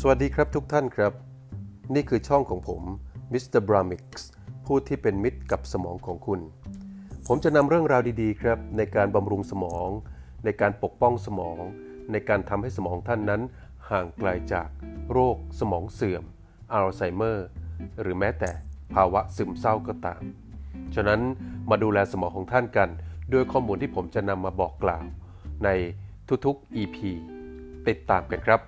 สวัสดีครับทุกท่านครับ นี่คือช่องของผม Mr. Brahmix ผู้ที่เป็นมิตรกับสมองของคุณ ผมจะนำเรื่องราวดีๆ ครับ ในการบำรุงสมอง ในการปกป้องสมอง ในการทำให้สมองท่านนั้น ห่างไกลจากโรคสมองเสื่อมอัลไซเมอร์หรือแม้แต่ภาวะซึมเศร้าก็ตาม ฉะนั้นมาดูแลสมองของท่านกัน ด้วยข้อมูลที่ผมจะนำมาบอกกล่าว ในทุกๆ EP ติดตามกันครับ